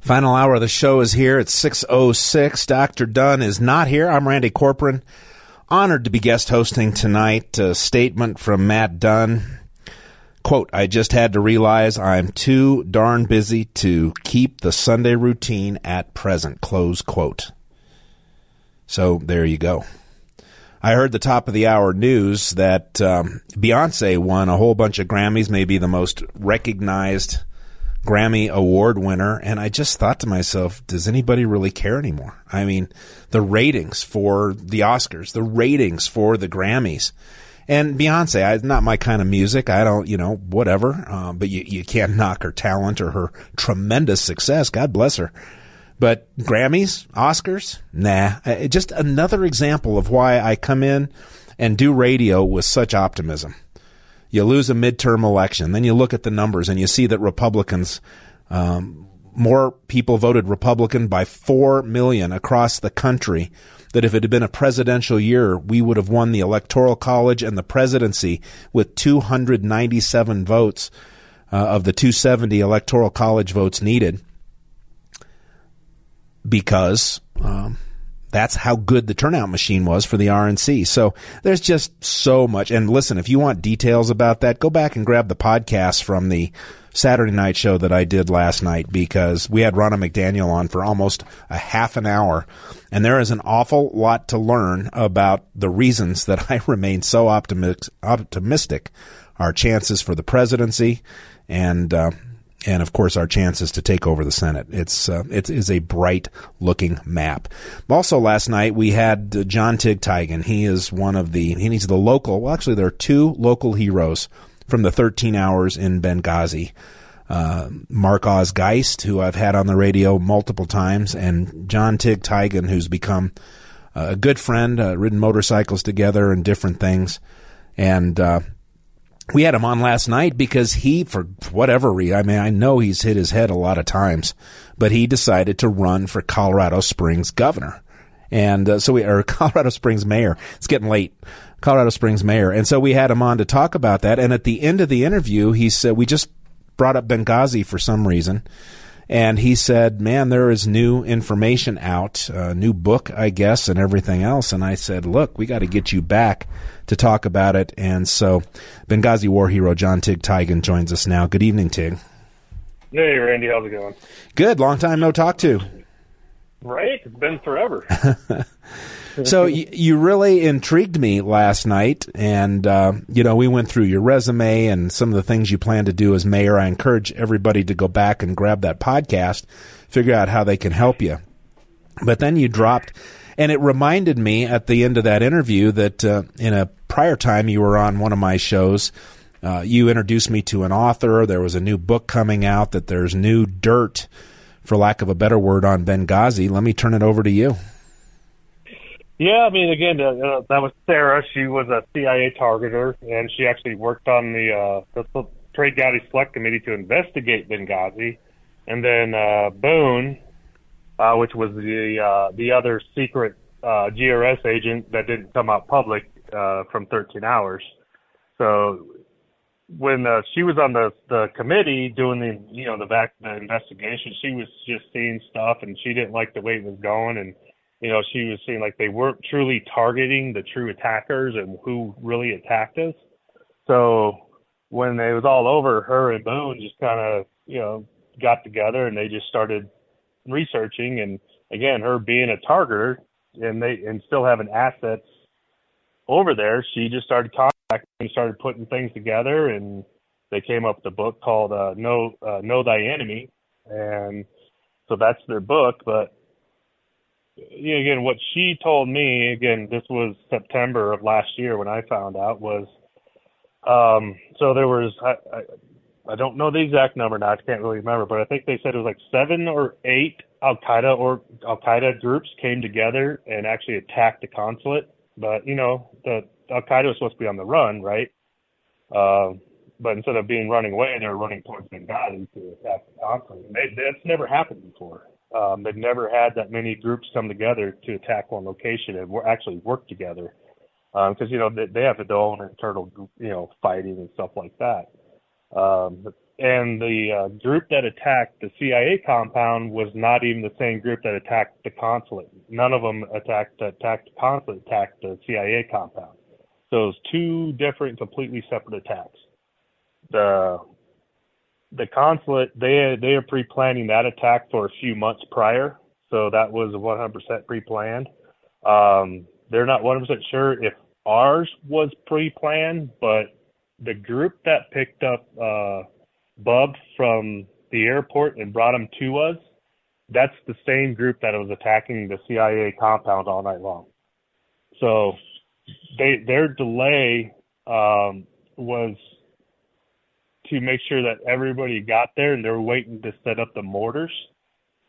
Final hour of the show is here. It's 6.06. Dr. Dunn is not here. I'm Randy Corporon. Honored to be guest hosting tonight. A statement from Matt Dunn. Quote, I just had to realize I'm too darn busy to keep the Sunday routine at present. Close quote. So there you go. I heard the top of the hour news that um, Beyonce won a whole bunch of Grammys, maybe the most recognized Grammy Award winner. And I just thought to myself, does anybody really care anymore? I mean, the ratings for the Oscars, the ratings for the Grammys. And Beyonce, I, not my kind of music. I don't, you know, whatever. Um, but you, you can't knock her talent or her tremendous success. God bless her. But Grammys, Oscars, nah. Uh, just another example of why I come in and do radio with such optimism. You lose a midterm election, then you look at the numbers and you see that Republicans, um, more people voted Republican by 4 million across the country. That if it had been a presidential year, we would have won the Electoral College and the presidency with 297 votes uh, of the 270 Electoral College votes needed because um, that's how good the turnout machine was for the RNC. So there's just so much. And listen, if you want details about that, go back and grab the podcast from the Saturday night show that I did last night because we had Ronna McDaniel on for almost a half an hour. And there is an awful lot to learn about the reasons that I remain so optimistic, optimistic our chances for the presidency and, uh, and of course our chances to take over the Senate. It's uh, it is a bright looking map. Also, last night we had uh, John Tig Tiegen. He is one of the he's the local. Well, actually, there are two local heroes from the 13 hours in Benghazi. Uh, Mark Oz Geist, who I've had on the radio multiple times, and John Tig Tiegen, who's become a good friend, uh, ridden motorcycles together and different things. And uh, we had him on last night because he, for whatever reason, I mean, I know he's hit his head a lot of times, but he decided to run for Colorado Springs governor. And uh, so we, are Colorado Springs mayor. It's getting late. Colorado Springs mayor. And so we had him on to talk about that. And at the end of the interview, he said, we just brought up Benghazi for some reason. And he said, man, there is new information out, a new book, I guess, and everything else. And I said, look, we got to get you back to talk about it. And so Benghazi war hero John Tig Tiegen joins us now. Good evening, Tig. Hey, Randy. How's it going? Good. Long time no talk to. Right. It's been forever. so you, you really intrigued me last night, and uh, you know we went through your resume and some of the things you plan to do as mayor. I encourage everybody to go back and grab that podcast, figure out how they can help you. But then you dropped, and it reminded me at the end of that interview that uh, in a prior time you were on one of my shows. Uh, you introduced me to an author. There was a new book coming out. That there's new dirt, for lack of a better word, on Benghazi. Let me turn it over to you. Yeah, I mean, again, uh, that was Sarah. She was a CIA targeter, and she actually worked on the, uh, the Trey Gowdy Select Committee to investigate Benghazi. And then uh, Boone, uh, which was the uh, the other secret uh, GRS agent that didn't come out public uh, from 13 Hours. So when uh, she was on the the committee doing the you know the back the investigation, she was just seeing stuff, and she didn't like the way it was going, and you know, she was saying like they weren't truly targeting the true attackers and who really attacked us. So when it was all over, her and Boone just kind of, you know, got together and they just started researching. And again, her being a targeter and they and still having assets over there, she just started contacting and started putting things together. And they came up with a book called uh, "Know uh, Know Thy Enemy," and so that's their book. But again, what she told me, again, this was September of last year when I found out was, um, so there was, I, I, I don't know the exact number now. I can't really remember, but I think they said it was like seven or eight Al Qaeda or Al Qaeda groups came together and actually attacked the consulate. But you know, the Al Qaeda was supposed to be on the run, right? Uh, but instead of being running away, they were running towards Benghazi to attack the consulate. They, that's never happened before. Um, they've never had that many groups come together to attack one location and we're actually work together because um, you know they, they have their own internal you know fighting and stuff like that. Um, and the uh, group that attacked the CIA compound was not even the same group that attacked the consulate. None of them attacked attacked the consulate, attacked the CIA compound. So it was two different, completely separate attacks. The the consulate they they are pre-planning that attack for a few months prior, so that was 100% pre-planned. Um, they're not 100% sure if ours was pre-planned, but the group that picked up uh, Bub from the airport and brought him to us, that's the same group that was attacking the CIA compound all night long. So they their delay um, was to make sure that everybody got there and they were waiting to set up the mortars.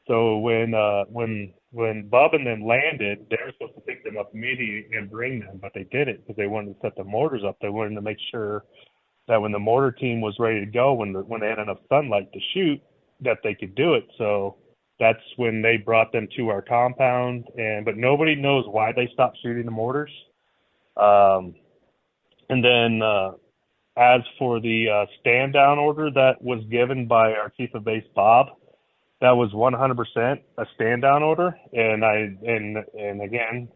So when uh, when when Bob and them landed, they were supposed to pick them up immediately and bring them, but they didn't because they wanted to set the mortars up. They wanted to make sure that when the mortar team was ready to go, when the, when they had enough sunlight to shoot, that they could do it. So that's when they brought them to our compound, and but nobody knows why they stopped shooting the mortars. Um, and then uh, as for the uh, stand down order that was given by our chief of base Bob, that was 100% a stand down order, and I and and again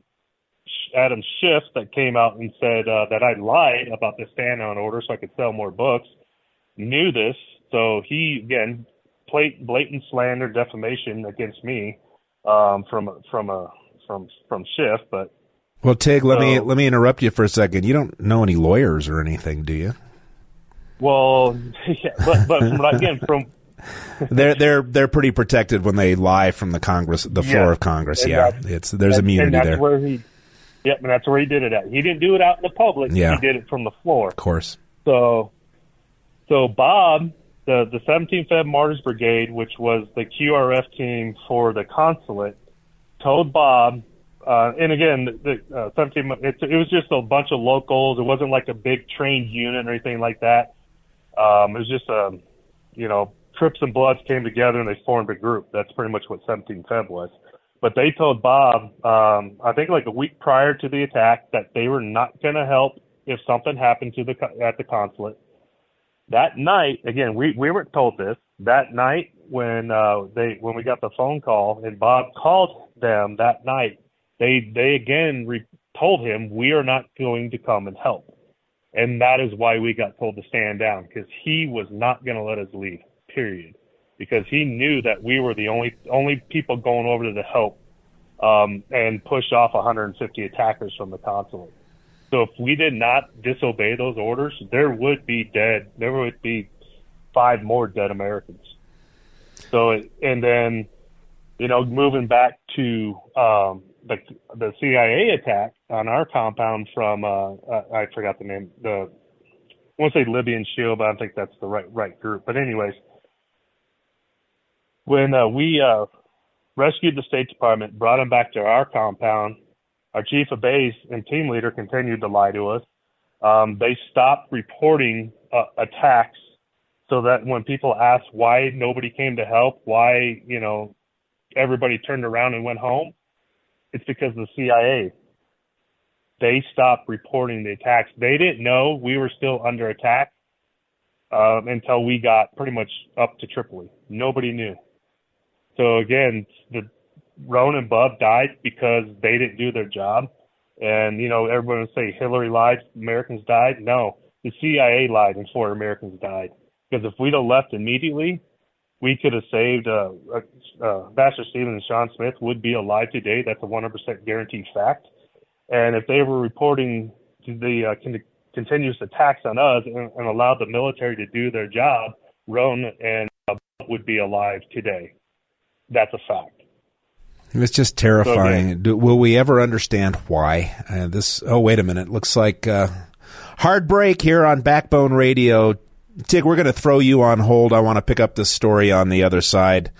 Adam Schiff that came out and said uh, that I lied about the stand down order so I could sell more books, knew this. So he, again, blatant slander, defamation against me um, from from a from from Schiff. But well, Tig, let so, me let me interrupt you for a second. You don't know any lawyers or anything, do you? Well, yeah, but but from, again, from they're they're they're pretty protected when they lie from the Congress, the floor yeah, of Congress. Yeah, it's there's and, immunity and that's there. Where he, Yep, and that's where he did it at. He didn't do it out in the public. Yeah. He did it from the floor. Of course. So, so Bob, the the 17th Feb Martyrs Brigade, which was the QRF team for the consulate, told Bob, uh, and again, the uh, 17, it, it was just a bunch of locals. It wasn't like a big trained unit or anything like that. Um, it was just um, you know, Crips and Bloods came together and they formed a group. That's pretty much what 17 Feb was. But they told Bob, um, I think like a week prior to the attack, that they were not going to help if something happened to the at the consulate. That night, again, we we weren't told this. That night when uh, they when we got the phone call and Bob called them that night, they they again re- told him we are not going to come and help, and that is why we got told to stand down because he was not going to let us leave. Period because he knew that we were the only only people going over to the help um, and push off 150 attackers from the consulate. So if we did not disobey those orders, there would be dead. There would be five more dead Americans. So and then, you know, moving back to um, the the CIA attack on our compound from uh, I forgot the name. The I want to say Libyan Shield, but I don't think that's the right right group. But anyways, when uh, we uh, rescued the State Department, brought them back to our compound, our chief of base and team leader continued to lie to us. Um, they stopped reporting uh, attacks so that when people asked why nobody came to help, why, you know, everybody turned around and went home, it's because the CIA. They stopped reporting the attacks. They didn't know we were still under attack um, until we got pretty much up to Tripoli. Nobody knew. So again, the Rone and Bub died because they didn't do their job. And, you know, everyone would say Hillary lied, Americans died. No, the CIA lied and four Americans died. Because if we'd have left immediately, we could have saved, uh, uh, Baxter Stevens and Sean Smith would be alive today. That's a 100% guaranteed fact. And if they were reporting the uh, con- continuous attacks on us and, and allowed the military to do their job, Rone and uh, would be alive today. That's a fact. It's just terrifying. So, Do, will we ever understand why uh, this? Oh, wait a minute. Looks like uh, hard break here on Backbone Radio. Tig, we're going to throw you on hold. I want to pick up this story on the other side.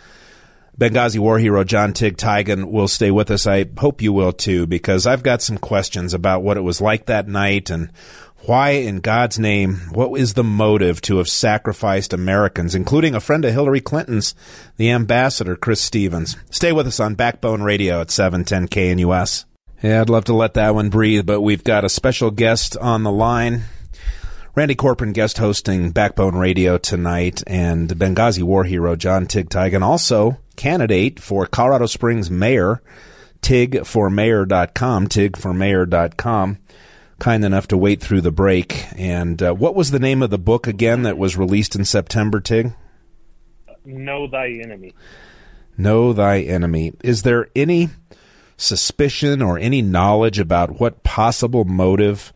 Benghazi war hero John Tig Tiegen will stay with us. I hope you will too, because I've got some questions about what it was like that night and why, in God's name, what is the motive to have sacrificed Americans, including a friend of Hillary Clinton's, the ambassador, Chris Stevens? Stay with us on Backbone Radio at 710 KNUS. Yeah, I'd love to let that one breathe, but we've got a special guest on the line. Randy Corporon guest hosting Backbone Radio tonight, and Benghazi war hero John Tig Tiegen, also candidate for Colorado Springs mayor, tigformayor.com, tigformayor.com kind enough to wait through the break. And uh, what was the name of the book again that was released in September, Tig? Know Thy Enemy. Know Thy Enemy. Is there any suspicion or any knowledge about what possible motive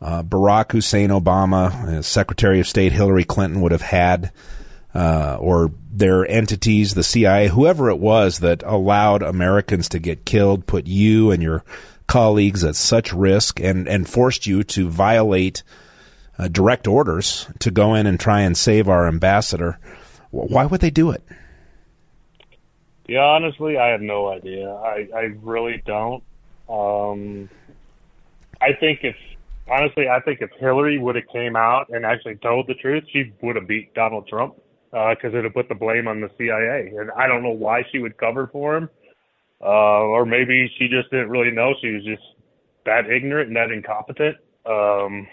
uh, Barack Hussein Obama, uh, Secretary of State Hillary Clinton would have had, uh, or their entities, the CIA, whoever it was that allowed Americans to get killed, put you and your colleagues at such risk and, and forced you to violate uh, direct orders to go in and try and save our ambassador. Why would they do it? Yeah, honestly, I have no idea. I, I really don't. Um, I think if honestly, I think if Hillary would have came out and actually told the truth, she would have beat Donald Trump because uh, it would have put the blame on the CIA. And I don't know why she would cover for him uh, or maybe she just didn't really know. She was just that ignorant and that incompetent. Um,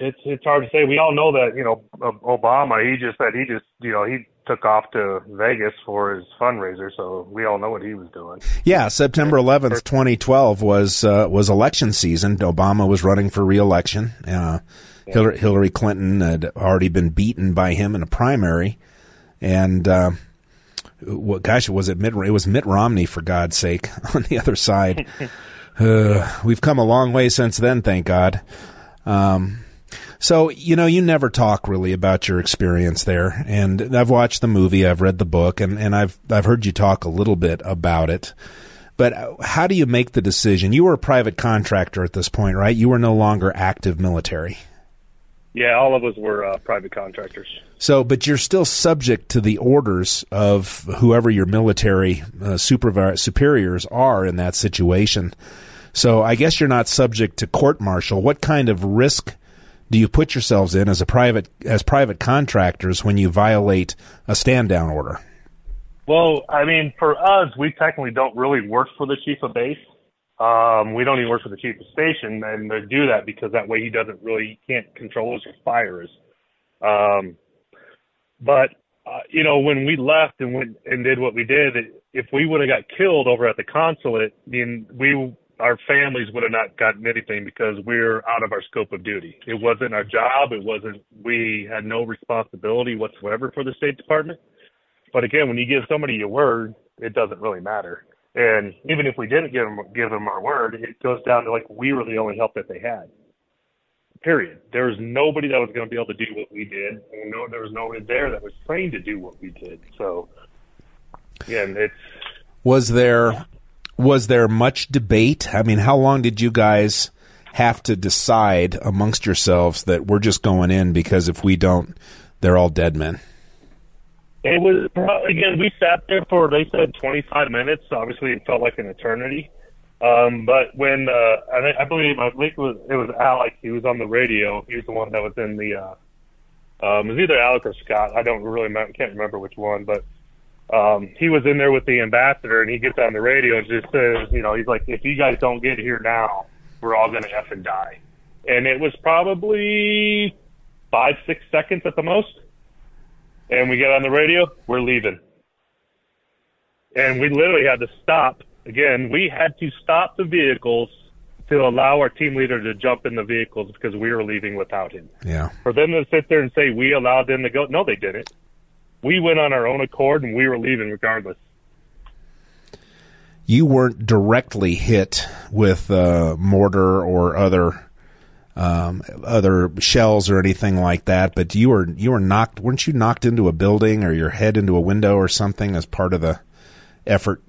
it's it's hard to say. We all know that you know Obama. He just said he just you know he took off to Vegas for his fundraiser, so we all know what he was doing. Yeah, September 11th, 2012 was uh, was election season. Obama was running for reelection. Uh. Hillary, Hillary Clinton had already been beaten by him in a primary, and uh, what, gosh, was it Mitt? It was Mitt Romney, for God's sake, on the other side. uh, we've come a long way since then, thank God. Um, so you know, you never talk really about your experience there, and I've watched the movie, I've read the book, and, and I've I've heard you talk a little bit about it. But how do you make the decision? You were a private contractor at this point, right? You were no longer active military. Yeah, all of us were uh, private contractors. So, but you're still subject to the orders of whoever your military uh, superiors are in that situation. So, I guess you're not subject to court martial. What kind of risk do you put yourselves in as a private as private contractors when you violate a stand down order? Well, I mean, for us, we technically don't really work for the chief of base. Um, we don't even work for the chief of station, and they do that because that way he doesn't really he can't control his fires. Um, but uh, you know, when we left and went and did what we did, if we would have got killed over at the consulate, then we our families would have not gotten anything because we're out of our scope of duty. It wasn't our job. It wasn't. We had no responsibility whatsoever for the State Department. But again, when you give somebody your word, it doesn't really matter. And even if we didn't give them give them our word, it goes down to like we were the only help that they had. Period. There was nobody that was going to be able to do what we did, and no, there was nobody there that was trained to do what we did. So, again, it's was there was there much debate? I mean, how long did you guys have to decide amongst yourselves that we're just going in because if we don't, they're all dead men? It was again. We sat there for they said 25 minutes. Obviously, it felt like an eternity. Um, but when uh, I, I believe I think it was it was Alec. He was on the radio. He was the one that was in the. Uh, um, it was either Alec or Scott. I don't really remember, can't remember which one, but um, he was in there with the ambassador, and he gets on the radio and just says, you know, he's like, if you guys don't get here now, we're all gonna f and die. And it was probably five six seconds at the most and we get on the radio, we're leaving. And we literally had to stop. Again, we had to stop the vehicles to allow our team leader to jump in the vehicles because we were leaving without him. Yeah. For them to sit there and say we allowed them to go, no, they didn't. We went on our own accord and we were leaving regardless. You weren't directly hit with uh, mortar or other um, other shells or anything like that. But you were you were knocked, weren't you knocked into a building or your head into a window or something as part of the effort?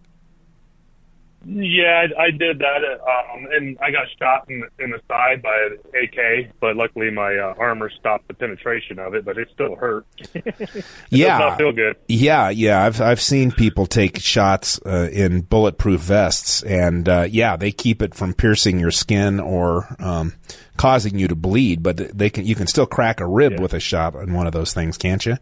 Yeah, I, I did that, um, and I got shot in, in the side by an AK, but luckily my uh, armor stopped the penetration of it, but it still hurt. it yeah, does not feel good. Yeah, yeah. I've I've seen people take shots uh, in bulletproof vests, and uh, yeah, they keep it from piercing your skin or um, causing you to bleed, but they can you can still crack a rib Yeah. with a shot in one of those things, can't you?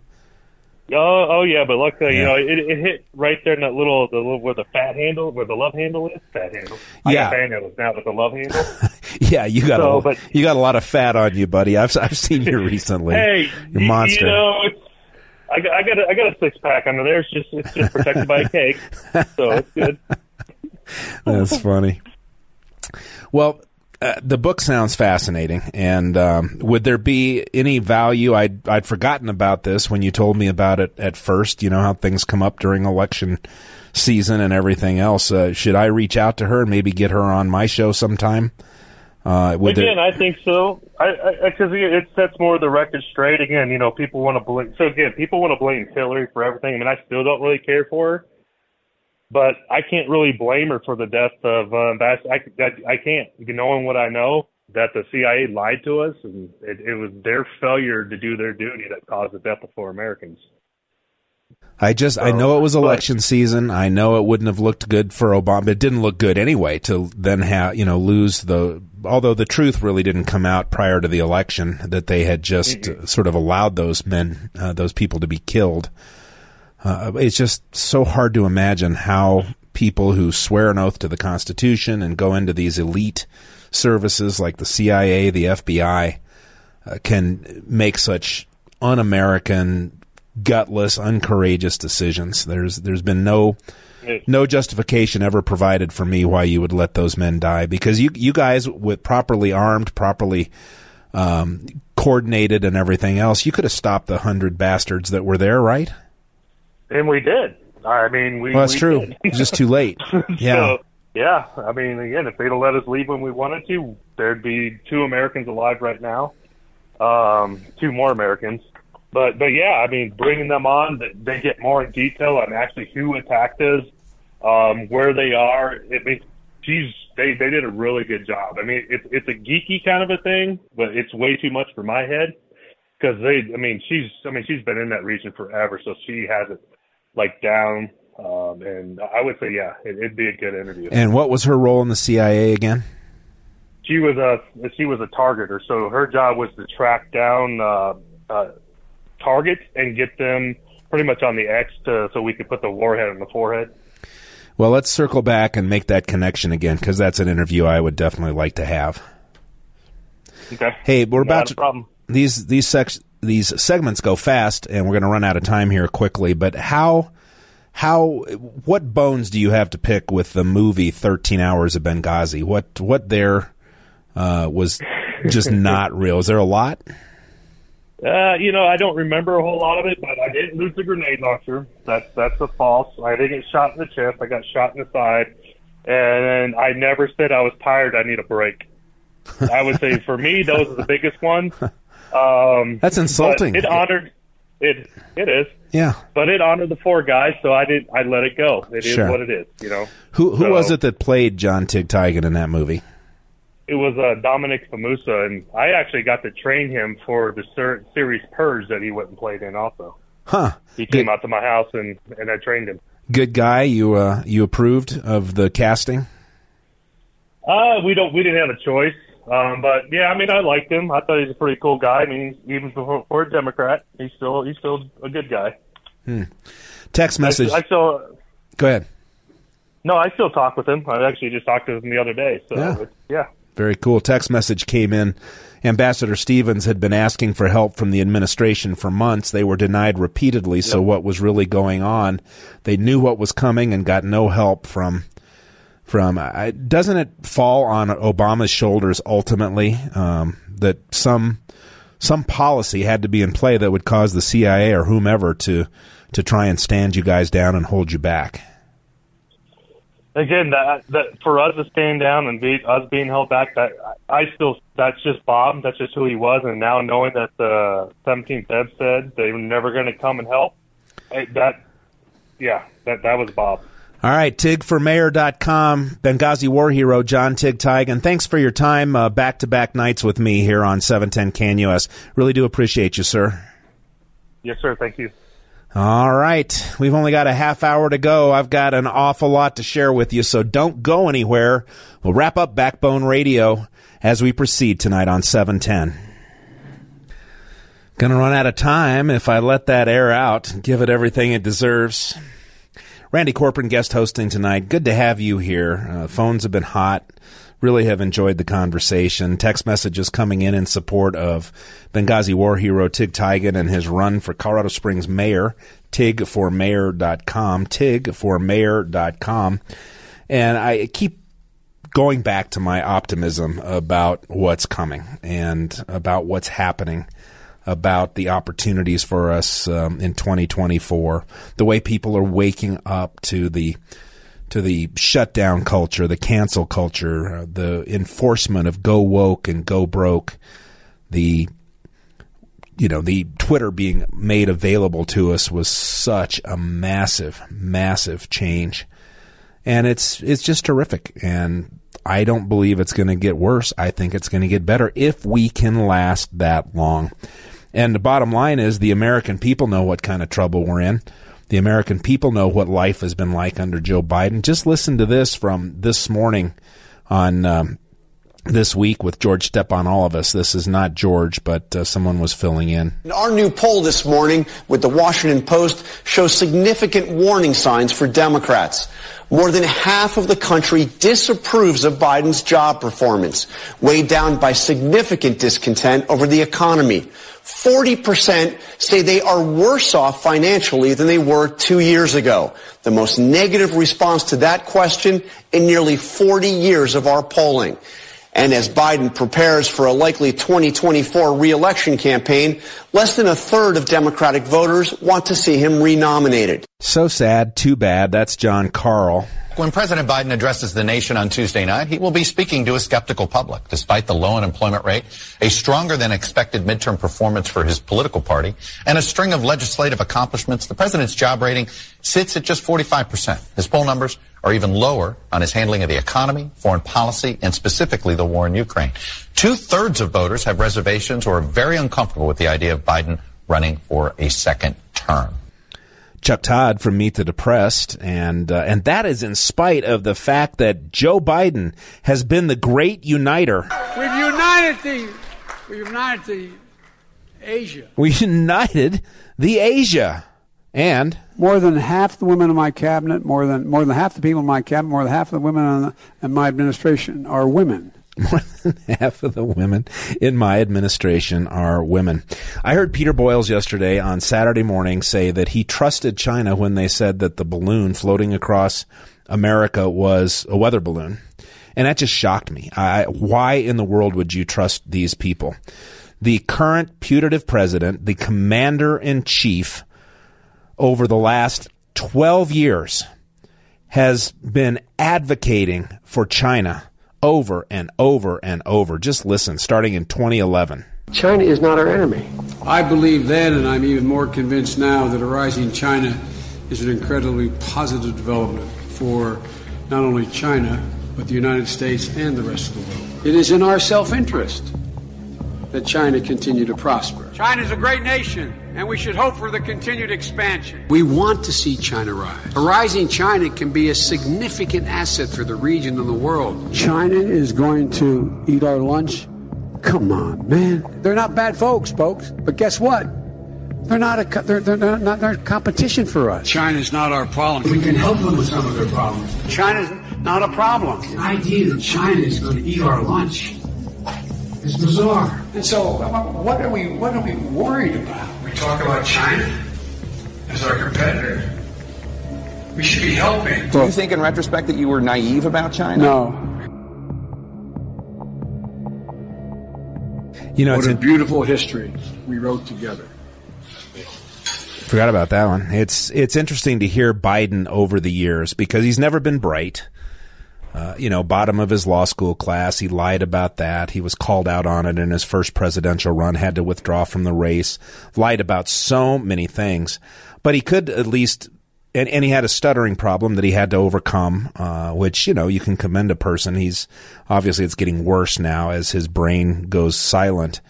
Oh, oh yeah, but luckily, you know, it, it hit right there in that little, the little where the fat handle, where the love handle is. Fat handle. Yeah. fan handles now, but the love handle. Yeah, you got So, a but- you got a lot of fat on you, buddy. I've I've seen you recently. hey, You're monster. You know, it's, I got, I got, a, I got a six pack under there. It's just, it's just protected by a cake, so it's good. That's funny. Well, uh, the book sounds fascinating, and um, would there be any value? I'd I'd forgotten about this when you told me about it at first. You know how things come up during election season and everything else. Uh, should I reach out to her and maybe get her on my show sometime? Uh, would there- Again, I think so. Because it sets more of the record straight. Again, you know, people want to blame. So again, people want to blame Hillary for everything. I mean, I still don't really care for her, but I can't really blame her for the death of uh, Ambassador. I, I I can't, knowing what I know, that the CIA lied to us, and it, it was their failure to do their duty that caused the death of four Americans. I just I know it was but- election season. I know it wouldn't have looked good for Obama. It didn't look good anyway to then have you know lose the. Although the truth really didn't come out prior to the election that they had just uh, sort of allowed those men, uh, those people to be killed. Uh, it's just so hard to imagine how people who swear an oath to the Constitution and go into these elite services like the CIA, the FBI, uh, can make such un-American, gutless, uncourageous decisions. There's there's been no no justification ever provided for me why you would let those men die because you you guys with properly armed, properly um, coordinated, and everything else, you could have stopped the hundred bastards that were there, right? And we did. I mean, we. Well, that's we true. It's just too late. Yeah. So, yeah. I mean, again, if they'd have let us leave when we wanted to, there'd be two Americans alive right now. Um, two more Americans. But, but yeah, I mean, bringing them on, they- they get more in detail on actually who attacked us, um, where they are. It makes, geez, they, they did a really good job. I mean, it's, it's a geeky kind of a thing, but it's way too much for my head. Cause they, I mean, she's, I mean, she's been in that region forever, so she has it like down. Um, and I would say, yeah, it, it'd be a good interview. And what was her role in the CIA again? she was a she was a targeter, so her job was to track down uh, uh, targets and get them pretty much on the X to so we could put the warhead on the forehead. Well, let's circle back and make that connection again because that's an interview I would definitely like to have. Okay. Hey, we're Not about to problem. these these sex these segments go fast, and we're going to run out of time here quickly. But how how what bones do you have to pick with the movie Thirteen Hours of Benghazi? What what there uh, was just not real? Is there a lot? Uh, you know, I don't remember a whole lot of it, but I didn't lose the grenade launcher. That's that's a false. I didn't get shot in the chest. I got shot in the side, and I never said I was tired. I need a break. I would say for me, those are the biggest ones. Um, That's insulting. It honored. It it is. Yeah. but it honored the four guys, so I did. I let it go. It is Sure. what it is. You know. Who who So- was it that played John Tigtigan in that movie? It was uh, Dominic Fumusa, and I actually got to train him for the ser- series Purge that he went and played in. Also, Huh. he Good, came out to my house and and I trained him. good guy. You uh, you approved of the casting? Uh, we don't. We didn't have a choice. Um, but yeah, I mean, I liked him. I thought he was a pretty cool guy. I mean, even before, for a Democrat, he's still he's still a good guy. Text message. I still Go ahead. no, I still talk with him. I actually just talked to him the other day. So Yeah. yeah. Very cool. Text message came in. Ambassador Stevens had been asking for help from the administration for months. They were denied repeatedly. So what was really going on? They knew what was coming and got no help from from. I doesn't it fall on Obama's shoulders ultimately um, that some some policy had to be in play that would cause the CIA or whomever to to try and stand you guys down and hold you back. again that that for us to stand down and be us being held back that I still that's just Bob that's just who he was and now knowing that the 17th Ed said they were never going to come and help that yeah that that was Bob All right, tigformayor.com, Benghazi war hero John Tig Tiegen. Thanks for your time back to back nights with me here on 710 KNUS. Really do appreciate you, sir. Yes, sir. Thank you. All right. We've only got a half hour to go. I've got an awful lot to share with you, so don't go anywhere. We'll wrap up Backbone Radio as we proceed tonight on 710. Gonna run out of time if I let that air out, give it everything it deserves. Randy Corporon guest hosting tonight. Good to have you here. Uh, phones have been hot. Really have enjoyed the conversation. Text messages coming in in support of Benghazi war hero Tig Tiegen and his run for Colorado Springs mayor. TigForMayor.com. TigForMayor.com. And I keep going back to my optimism about what's coming and about what's happening about the opportunities for us um, in 2024. The way people are waking up to the to the shutdown culture, the cancel culture, uh, the enforcement of go woke and go broke, the you know the Twitter being made available to us was such a massive, massive change, and it's it's just terrific. And I don't believe it's going to get worse. I think it's going to get better if we can last that long. And the bottom line is the American people know what kind of trouble we're in. The American people know what life has been like under Joe Biden. Just listen to this from this morning on um, this week with George Stephanopoulos. This is not George, but uh, someone was filling in. Our new poll this morning with the Washington Post shows significant warning signs for Democrats. More than half of the country disapproves of Biden's job performance, weighed down by significant discontent over the economy. 40% say they are worse off financially than they were two years ago. The most negative response to that question in nearly 40 years of our polling. And as Biden prepares for a likely 2024 reelection campaign, less than a third of Democratic voters want to see him renominated. So sad, too bad. That's Jon Karl. When President Biden addresses the nation on Tuesday night, he will be speaking to a skeptical public. Despite the low unemployment rate, a stronger than expected midterm performance for his political party, and a string of legislative accomplishments, the president's job rating sits at just 45%. His poll numbers are even lower on his handling of the economy, foreign policy, and specifically the war in Ukraine. Two thirds of voters have reservations or are very uncomfortable with the idea of Biden running for a second term. Chuck Todd from Meet the Depressed, and uh, and that is in spite of the fact that Joe Biden has been the great uniter. We've united the we've united the Asia. We united the Asia, and more than half the women in my cabinet, more than more than half the people in my cabinet, more than half of the women the, in my administration are women. More than half of the women in my administration are women. I heard Peter Boyles yesterday on Saturday morning say that he trusted China when they said that the balloon floating across America was a weather balloon. And that just shocked me. I, why in the world would you trust these people? The current putative president, the commander in chief over the last 12 years has been advocating for China over and over and over. Just listen, starting in 2011. China is not our enemy. I believe then, and I'm even more convinced now, that a rising China is an incredibly positive development for not only China, but the United States and the rest of the world. It is in our self interest that China continue to prosper. China is a great nation and we should hope for the continued expansion. We want to see China rise. A rising China can be a significant asset for the region and the world. China is going to eat our lunch? Come on, man. They're not bad folks, folks. But guess what? They're not a they're, they're not they're competition for us. China's not our problem. We can help them with some of their problems. China's not a problem. The idea that China is going to eat our lunch is bizarre. And so, what are we what are we worried about? Talk about China as our competitor. We should be helping. Do you think, in retrospect, that you were naive about China? No. You know, what it's a beautiful history we wrote together. Forgot about that one. It's it's interesting to hear Biden over the years because he's never been bright. Uh, you know, bottom of his law school class. He lied about that. He was called out on it in his first presidential run, had to withdraw from the race, lied about so many things. But he could at least and, and he had a stuttering problem that he had to overcome, uh, which you know you can commend a person. He's obviously it's getting worse now as his brain goes silent.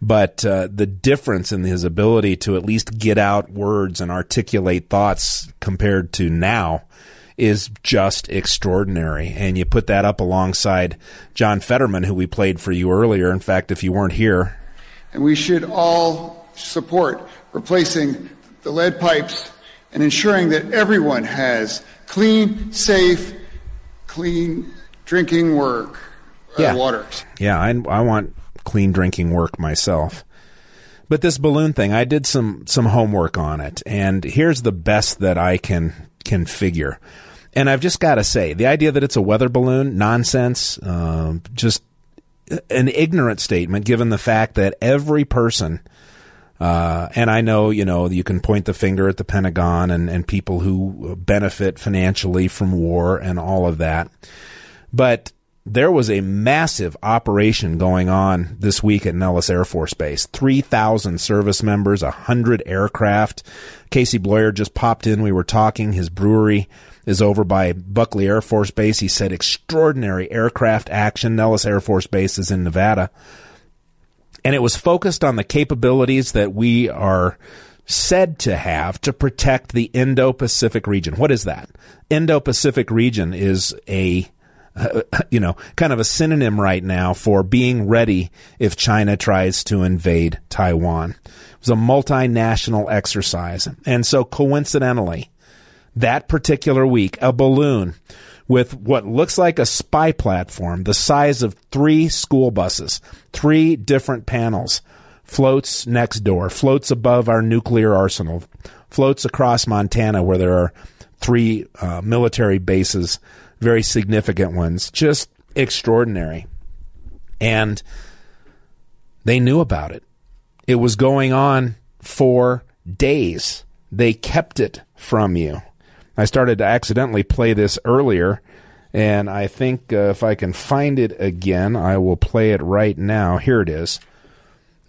But uh, the difference in his ability to at least get out words and articulate thoughts compared to now is just extraordinary. And you put that up alongside John Fetterman, who we played for you earlier. In fact, if you weren't here, and we should all support replacing the lead pipes and ensuring that everyone has clean, safe, clean drinking work uh, yeah. water. Yeah, I, I want clean drinking work myself. But this balloon thing, I did some some homework on it, and here's the best that I can can figure. And I've just got to say, the idea that it's a weather balloon, nonsense. Uh, just an ignorant statement, given the fact that every person uh, and I know, you know, you can point the finger at the Pentagon and, and people who benefit financially from war and all of that. But there was a massive operation going on this week at Nellis Air Force Base. 3,000 service members, 100 aircraft. Casey Bloyer just popped in. We were talking. His brewery is over by Buckley Air Force Base. He said extraordinary aircraft action. Nellis Air Force Base is in Nevada and it was focused on the capabilities that we are said to have to protect the Indo-Pacific region. What is that? Indo-Pacific region is a uh, you know, kind of a synonym right now for being ready if China tries to invade Taiwan. It was a multinational exercise. And so coincidentally, that particular week, a balloon with what looks like a spy platform the size of three school buses, three different panels, floats next door, floats above our nuclear arsenal, floats across Montana where there are three uh, military bases, very significant ones, just extraordinary. And they knew about it. It was going on for days. They kept it from you. I started to accidentally play this earlier, and I think uh, if I can find it again, I will play it right now. Here it is.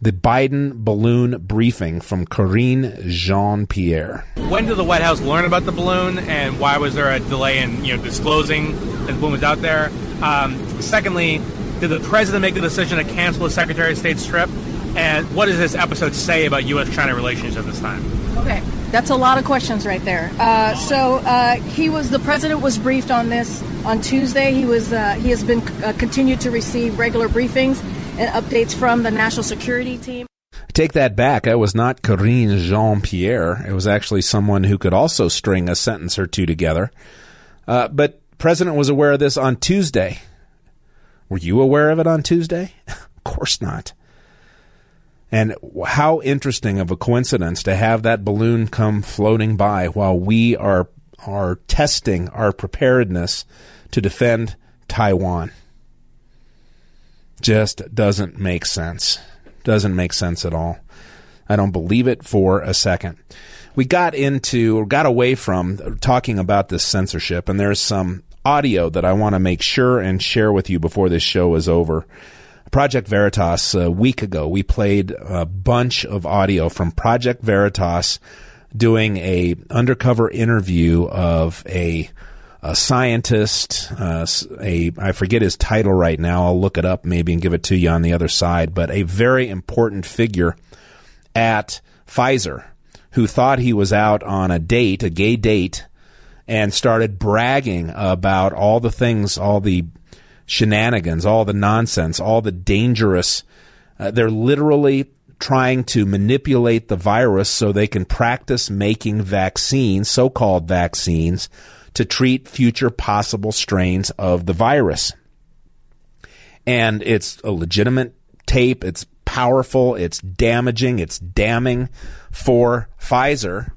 The Biden balloon briefing from Karine Jean Pierre. When did the White House learn about the balloon, and why was there a delay in you know disclosing that the balloon was out there? Um, secondly, did the president make the decision to cancel the Secretary of State's trip? And what does this episode say about U.S.-China relations at this time? Okay. That's a lot of questions right there. Uh, so uh, he was the president was briefed on this on Tuesday. He was uh, he has been uh, continued to receive regular briefings and updates from the national security team. Take that back. It was not Karine Jean Pierre. It was actually someone who could also string a sentence or two together. Uh, but president was aware of this on Tuesday. Were you aware of it on Tuesday? of course not. And how interesting of a coincidence to have that balloon come floating by while we are are testing our preparedness to defend Taiwan. Just doesn't make sense. Doesn't make sense at all. I don't believe it for a second. We got into or got away from talking about this censorship, and there's some audio that I want to make sure and share with you before this show is over. Project Veritas a week ago, we played a bunch of audio from Project Veritas doing a undercover interview of a a scientist, uh, a I forget his title right now. I'll look it up maybe and give it to you on the other side. But a very important figure at Pfizer who thought he was out on a date, a gay date, and started bragging about all the things, all the shenanigans, all the nonsense, all the dangerous. Uh, they're literally trying to manipulate the virus so they can practice making vaccines, so called vaccines, to treat future possible strains of the virus. And it's a legitimate tape. It's powerful. It's damaging. It's damning for Pfizer.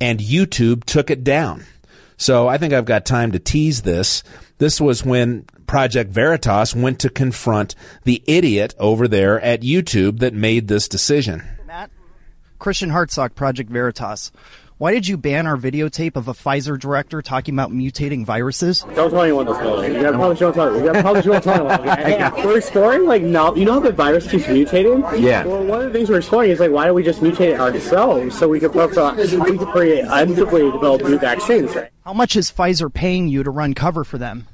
And YouTube took it down. So I think I've got time to tease this. This was when Project Veritas went to confront the idiot over there at YouTube that made this decision. Matt, Christian Hartsock, Project Veritas. Why did you ban our videotape of a Pfizer director talking about mutating viruses? Don't tell anyone this, Billy. You gotta probably don't tell. You gotta probably don't tell anyone. Okay? Hey, we're exploring like now. You know how the virus keeps mutating? Yeah. Well, one of the things we're exploring is like why don't we just mutate it ourselves so we could uh, we could create actively develop new vaccines. Right? How much is Pfizer paying you to run cover for them?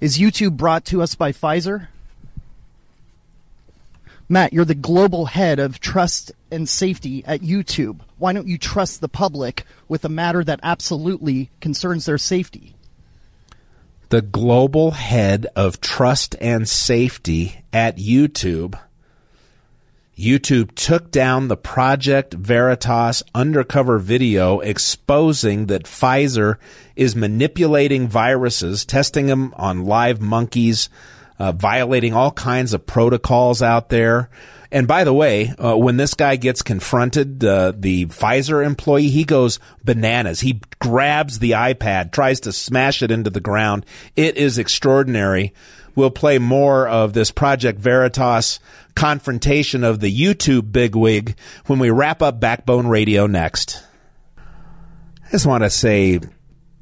Is YouTube brought to us by Pfizer? Matt, you're the global head of trust and safety at YouTube. Why don't you trust the public with a matter that absolutely concerns their safety? The global head of trust and safety at YouTube. YouTube took down the Project Veritas undercover video exposing that Pfizer is manipulating viruses, testing them on live monkeys, uh, violating all kinds of protocols out there. And by the way, uh, when this guy gets confronted, uh, the Pfizer employee, he goes bananas. He grabs the iPad, tries to smash it into the ground. It is extraordinary. We'll play more of this Project Veritas confrontation of the YouTube bigwig when we wrap up Backbone Radio next. I just want to say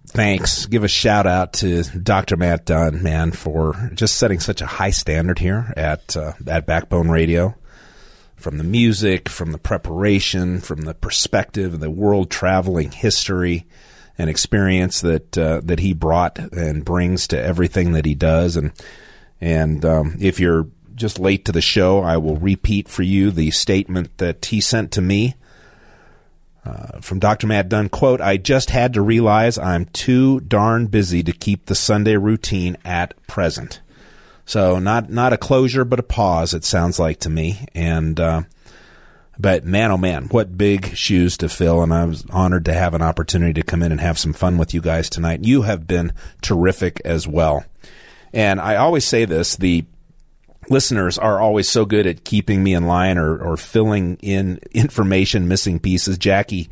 thanks. Give a shout out to Dr. Matt Dunn, man, for just setting such a high standard here at uh, at Backbone Radio. From the music, from the preparation, from the perspective, the world traveling history and experience that uh, that he brought and brings to everything that he does, and and um, if you're just late to the show, I will repeat for you the statement that he sent to me uh, from Dr. Matt Dunn, quote, I just had to realize I'm too darn busy to keep the Sunday routine at present. So not, not a closure, but a pause, it sounds like to me. And, uh, but man, oh man, what big shoes to fill. And I was honored to have an opportunity to come in and have some fun with you guys tonight. You have been terrific as well. And I always say this, the listeners are always so good at keeping me in line or, or filling in information, missing pieces. Jackie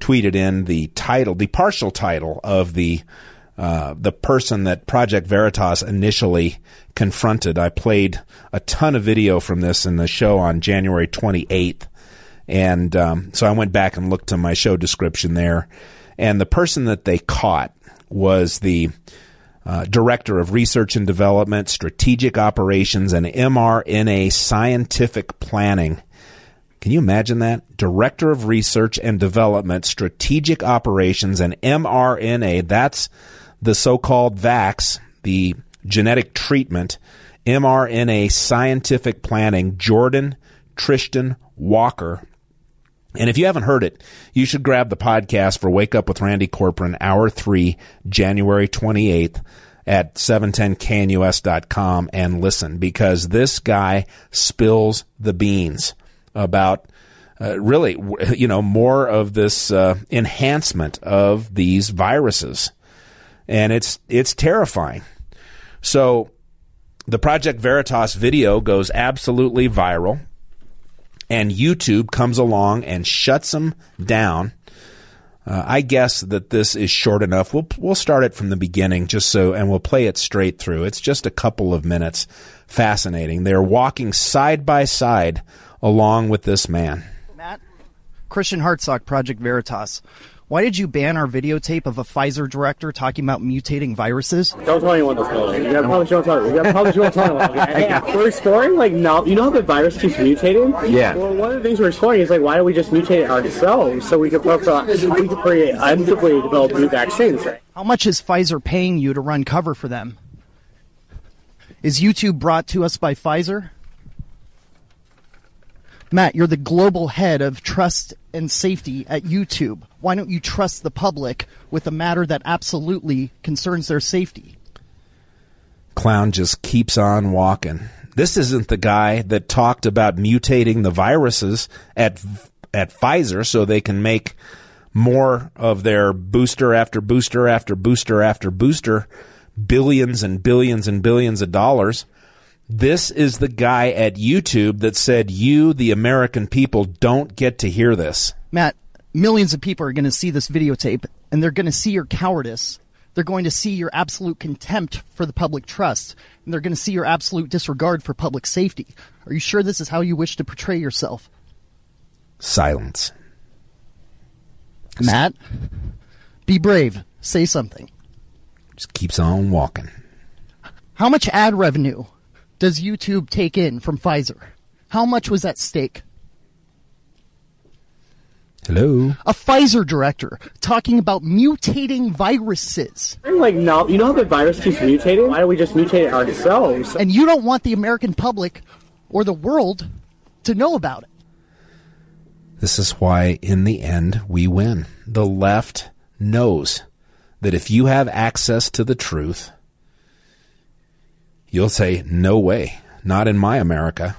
tweeted in the title, the partial title of the uh, the person that Project Veritas initially confronted. I played a ton of video from this in the show on January 28th. And um, so I went back and looked to my show description there. And the person that they caught was the uh, Director of Research and Development, Strategic Operations, and mRNA Scientific Planning. Can you imagine that? Director of Research and Development, Strategic Operations, and mRNA. That's the so called VAX, the genetic treatment, mRNA Scientific Planning, Jordon Trishton Walker. And if you haven't heard it, you should grab the podcast for Wake Up with Randy Corporon, Hour 3, January 28th at 710knus.com and listen because this guy spills the beans about uh, really, you know, more of this uh, enhancement of these viruses. And it's, it's terrifying. So the Project Veritas video goes absolutely viral and YouTube comes along and shuts them down. Uh, I guess that this is short enough. We'll we'll start it from the beginning, just so, and we'll play it straight through. It's just a couple of minutes. Fascinating. They're walking side by side along with this man. Matt, Christian Hartsock, Project Veritas. Why did you ban our videotape of a Pfizer director talking about mutating viruses? Don't tell anyone this, Billy. You gotta probably don't tell. You gotta probably don't tell anyone. Okay? Hey, we're exploring like now. You know how the virus keeps mutating? Yeah. Well, one of the things we're exploring is like why don't we just mutate it ourselves so we could uh, we could create actively develop new vaccines. Right? How much is Pfizer paying you to run cover for them? Is YouTube brought to us by Pfizer? Matt, you're the global head of trust and safety at YouTube. Why don't you trust the public with a matter that absolutely concerns their safety? Clown just keeps on walking. This isn't the guy that talked about mutating the viruses at at Pfizer so they can make more of their booster after booster after booster after booster billions and billions and billions of dollars. This is the guy at YouTube that said, You, the American people, don't get to hear this. Matt, millions of people are going to see this videotape and they're going to see your cowardice. They're going to see your absolute contempt for the public trust and they're going to see your absolute disregard for public safety. Are you sure this is how you wish to portray yourself? Silence. Matt, be brave. Say something. Just keeps on walking. How much ad revenue does YouTube take in from Pfizer? How much was at stake? Hello. A Pfizer director talking about mutating viruses. I'm like, no, you know how the virus keeps mutating? Why don't we just mutate it ourselves? And you don't want the American public or the world to know about it. This is why, in the end, we win. The left knows that if you have access to the truth, you'll say, No way, not in my America.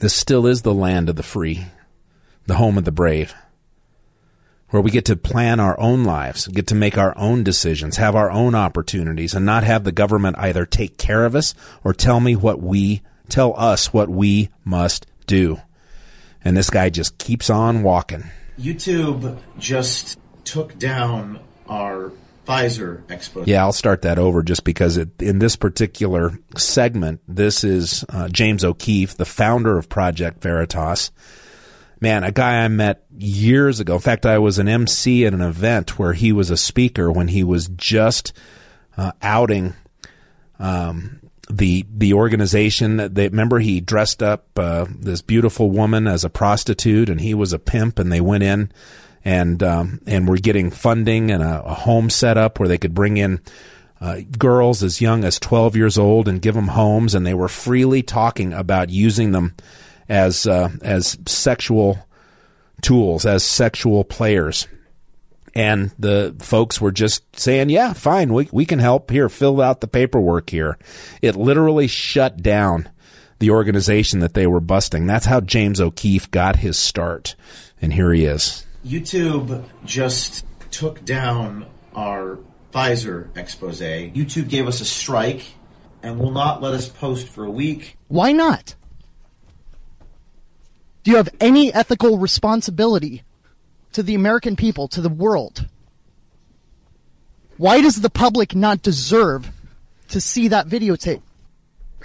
This still is the land of the free, the home of the brave, where we get to plan our own lives, get to make our own decisions, have our own opportunities, and not have the government either take care of us or tell me what we, tell us what we must do. And this guy just keeps on walking. YouTube just took down our Pfizer. Yeah, I'll start that over just because it, in this particular segment, this is uh, James O'Keefe, the founder of Project Veritas. Man, a guy I met years ago. In fact, I was an MC at an event where he was a speaker when he was just uh, outing um, the the organization. They remember he dressed up uh, this beautiful woman as a prostitute, and he was a pimp, and they went in and um, and were getting funding and a, a, home set up where they could bring in uh, girls as young as 12 years old and give them homes, and they were freely talking about using them as uh, as sexual tools, as sexual players. And the folks were just saying, yeah, fine, we, we can help. Here, fill out the paperwork here. It literally shut down the organization that they were busting. That's how James O'Keefe got his start. And here he is. YouTube just took down our Pfizer expose. YouTube gave us a strike and will not let us post for a week. Why not? Do you have any ethical responsibility to the American people, to the world? Why does the public not deserve to see that videotape?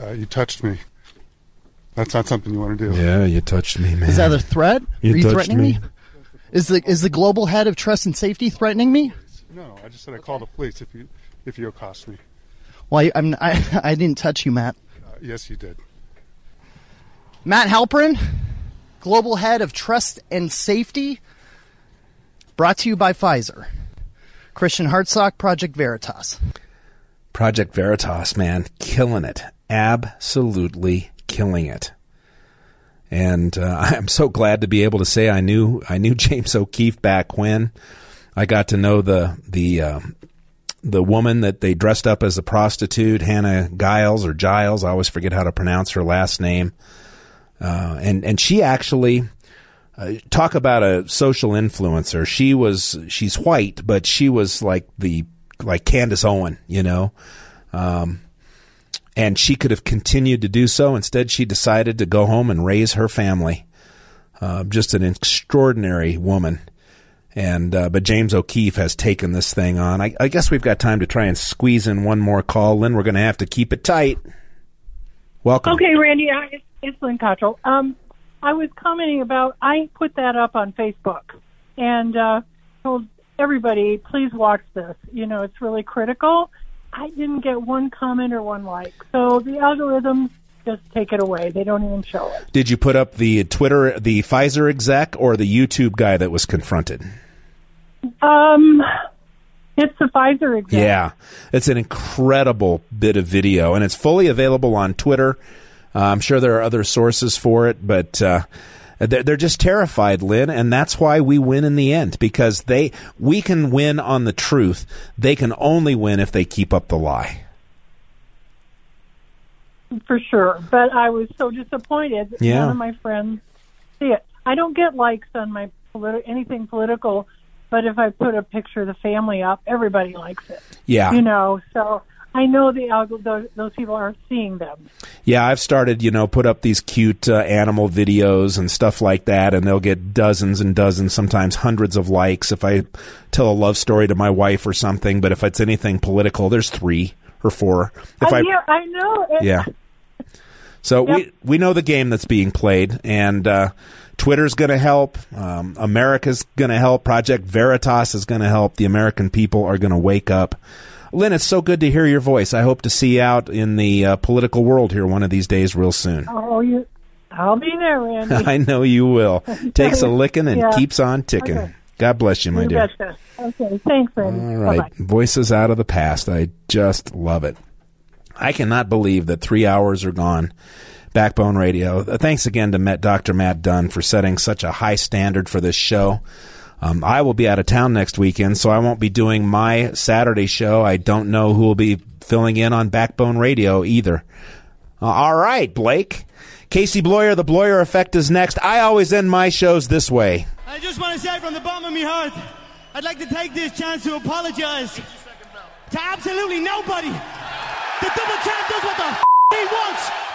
Uh, you touched me. That's not something you want to do. Yeah, you touched me, man. Is that a threat? You Are you touched threatening me. me? Is the is the global head of trust and safety threatening me? No, I just said I call the police if you if you accost me. Why I'm I, I didn't touch you, Matt. Uh, yes, you did. Matt Halprin, global head of trust and safety, brought to you by Pfizer. Christian Hartsock, Project Veritas. Project Veritas, man, killing it. Absolutely killing it. And uh, I'm so glad to be able to say I knew I knew James O'Keefe back when I got to know the the uh, the woman that they dressed up as a prostitute, Hannah Giles or Giles. I always forget how to pronounce her last name. Uh, and and she actually uh, talk about a social influencer. She was she's white, but she was like the like Candace Owen, you know. Um, and she could have continued to do so. Instead, she decided to go home and raise her family. Uh, just an extraordinary woman. And uh, but James O'Keefe has taken this thing on. I, I guess we've got time to try and squeeze in one more call. Lynn, we're going to have to keep it tight. Welcome. Okay, Randy, it's, it's Lynn Cottrell. Um, I was commenting about I put that up on Facebook and uh, told everybody, please watch this. You know, it's really critical. I didn't get one comment or one like, so the algorithms just take it away. They don't even show it. Did you put up the Twitter, the Pfizer exec, or the YouTube guy that was confronted? Um, it's the Pfizer exam. Yeah, it's an incredible bit of video, and it's fully available on Twitter. Uh, I'm sure there are other sources for it, but uh, they're, they're just terrified, Lynn, and that's why we win in the end because they we can win on the truth. They can only win if they keep up the lie. for sure. But I was so disappointed. that Yeah. None of my friends see it. I don't get likes on my politi- anything political, but if I put a picture of the family up, everybody likes it. Yeah. You know, so I know the algo- those, those people aren't seeing them. Yeah, I've started, you know, put up these cute uh, animal videos and stuff like that, and they'll get dozens and dozens, sometimes hundreds of likes if I tell a love story to my wife or something. But if it's anything political, there's three or four. If I, I, yeah, I know. It, yeah. So Yep. we we know the game that's being played, and uh, Twitter's going to help. Um, America's going to help. Project Veritas is going to help. The American people are going to wake up. Lynn, it's so good to hear your voice. I hope to see you out in the uh, political world here one of these days, real soon. Oh, you. I'll be there, Randy. I know you will. Takes a licking and Yeah. keeps on ticking. Okay. God bless you, my you dear. betcha. Okay, thanks, Randy. All right. Bye-bye. Voices out of the past. I just love it. I cannot believe that three hours are gone. Backbone Radio. Thanks again to Met, Dr. Matt Dunn for setting such a high standard for this show. Um, I will be out of town next weekend, so I won't be doing my Saturday show. I don't know who will be filling in on Backbone Radio either. Uh, all right, Blake. Casey Bloyer, the Bloyer Effect is next. I always end my shows this way. I just want to say from the bottom of my heart, I'd like to take this chance to apologize to absolutely nobody. The double champ does what the f- he wants.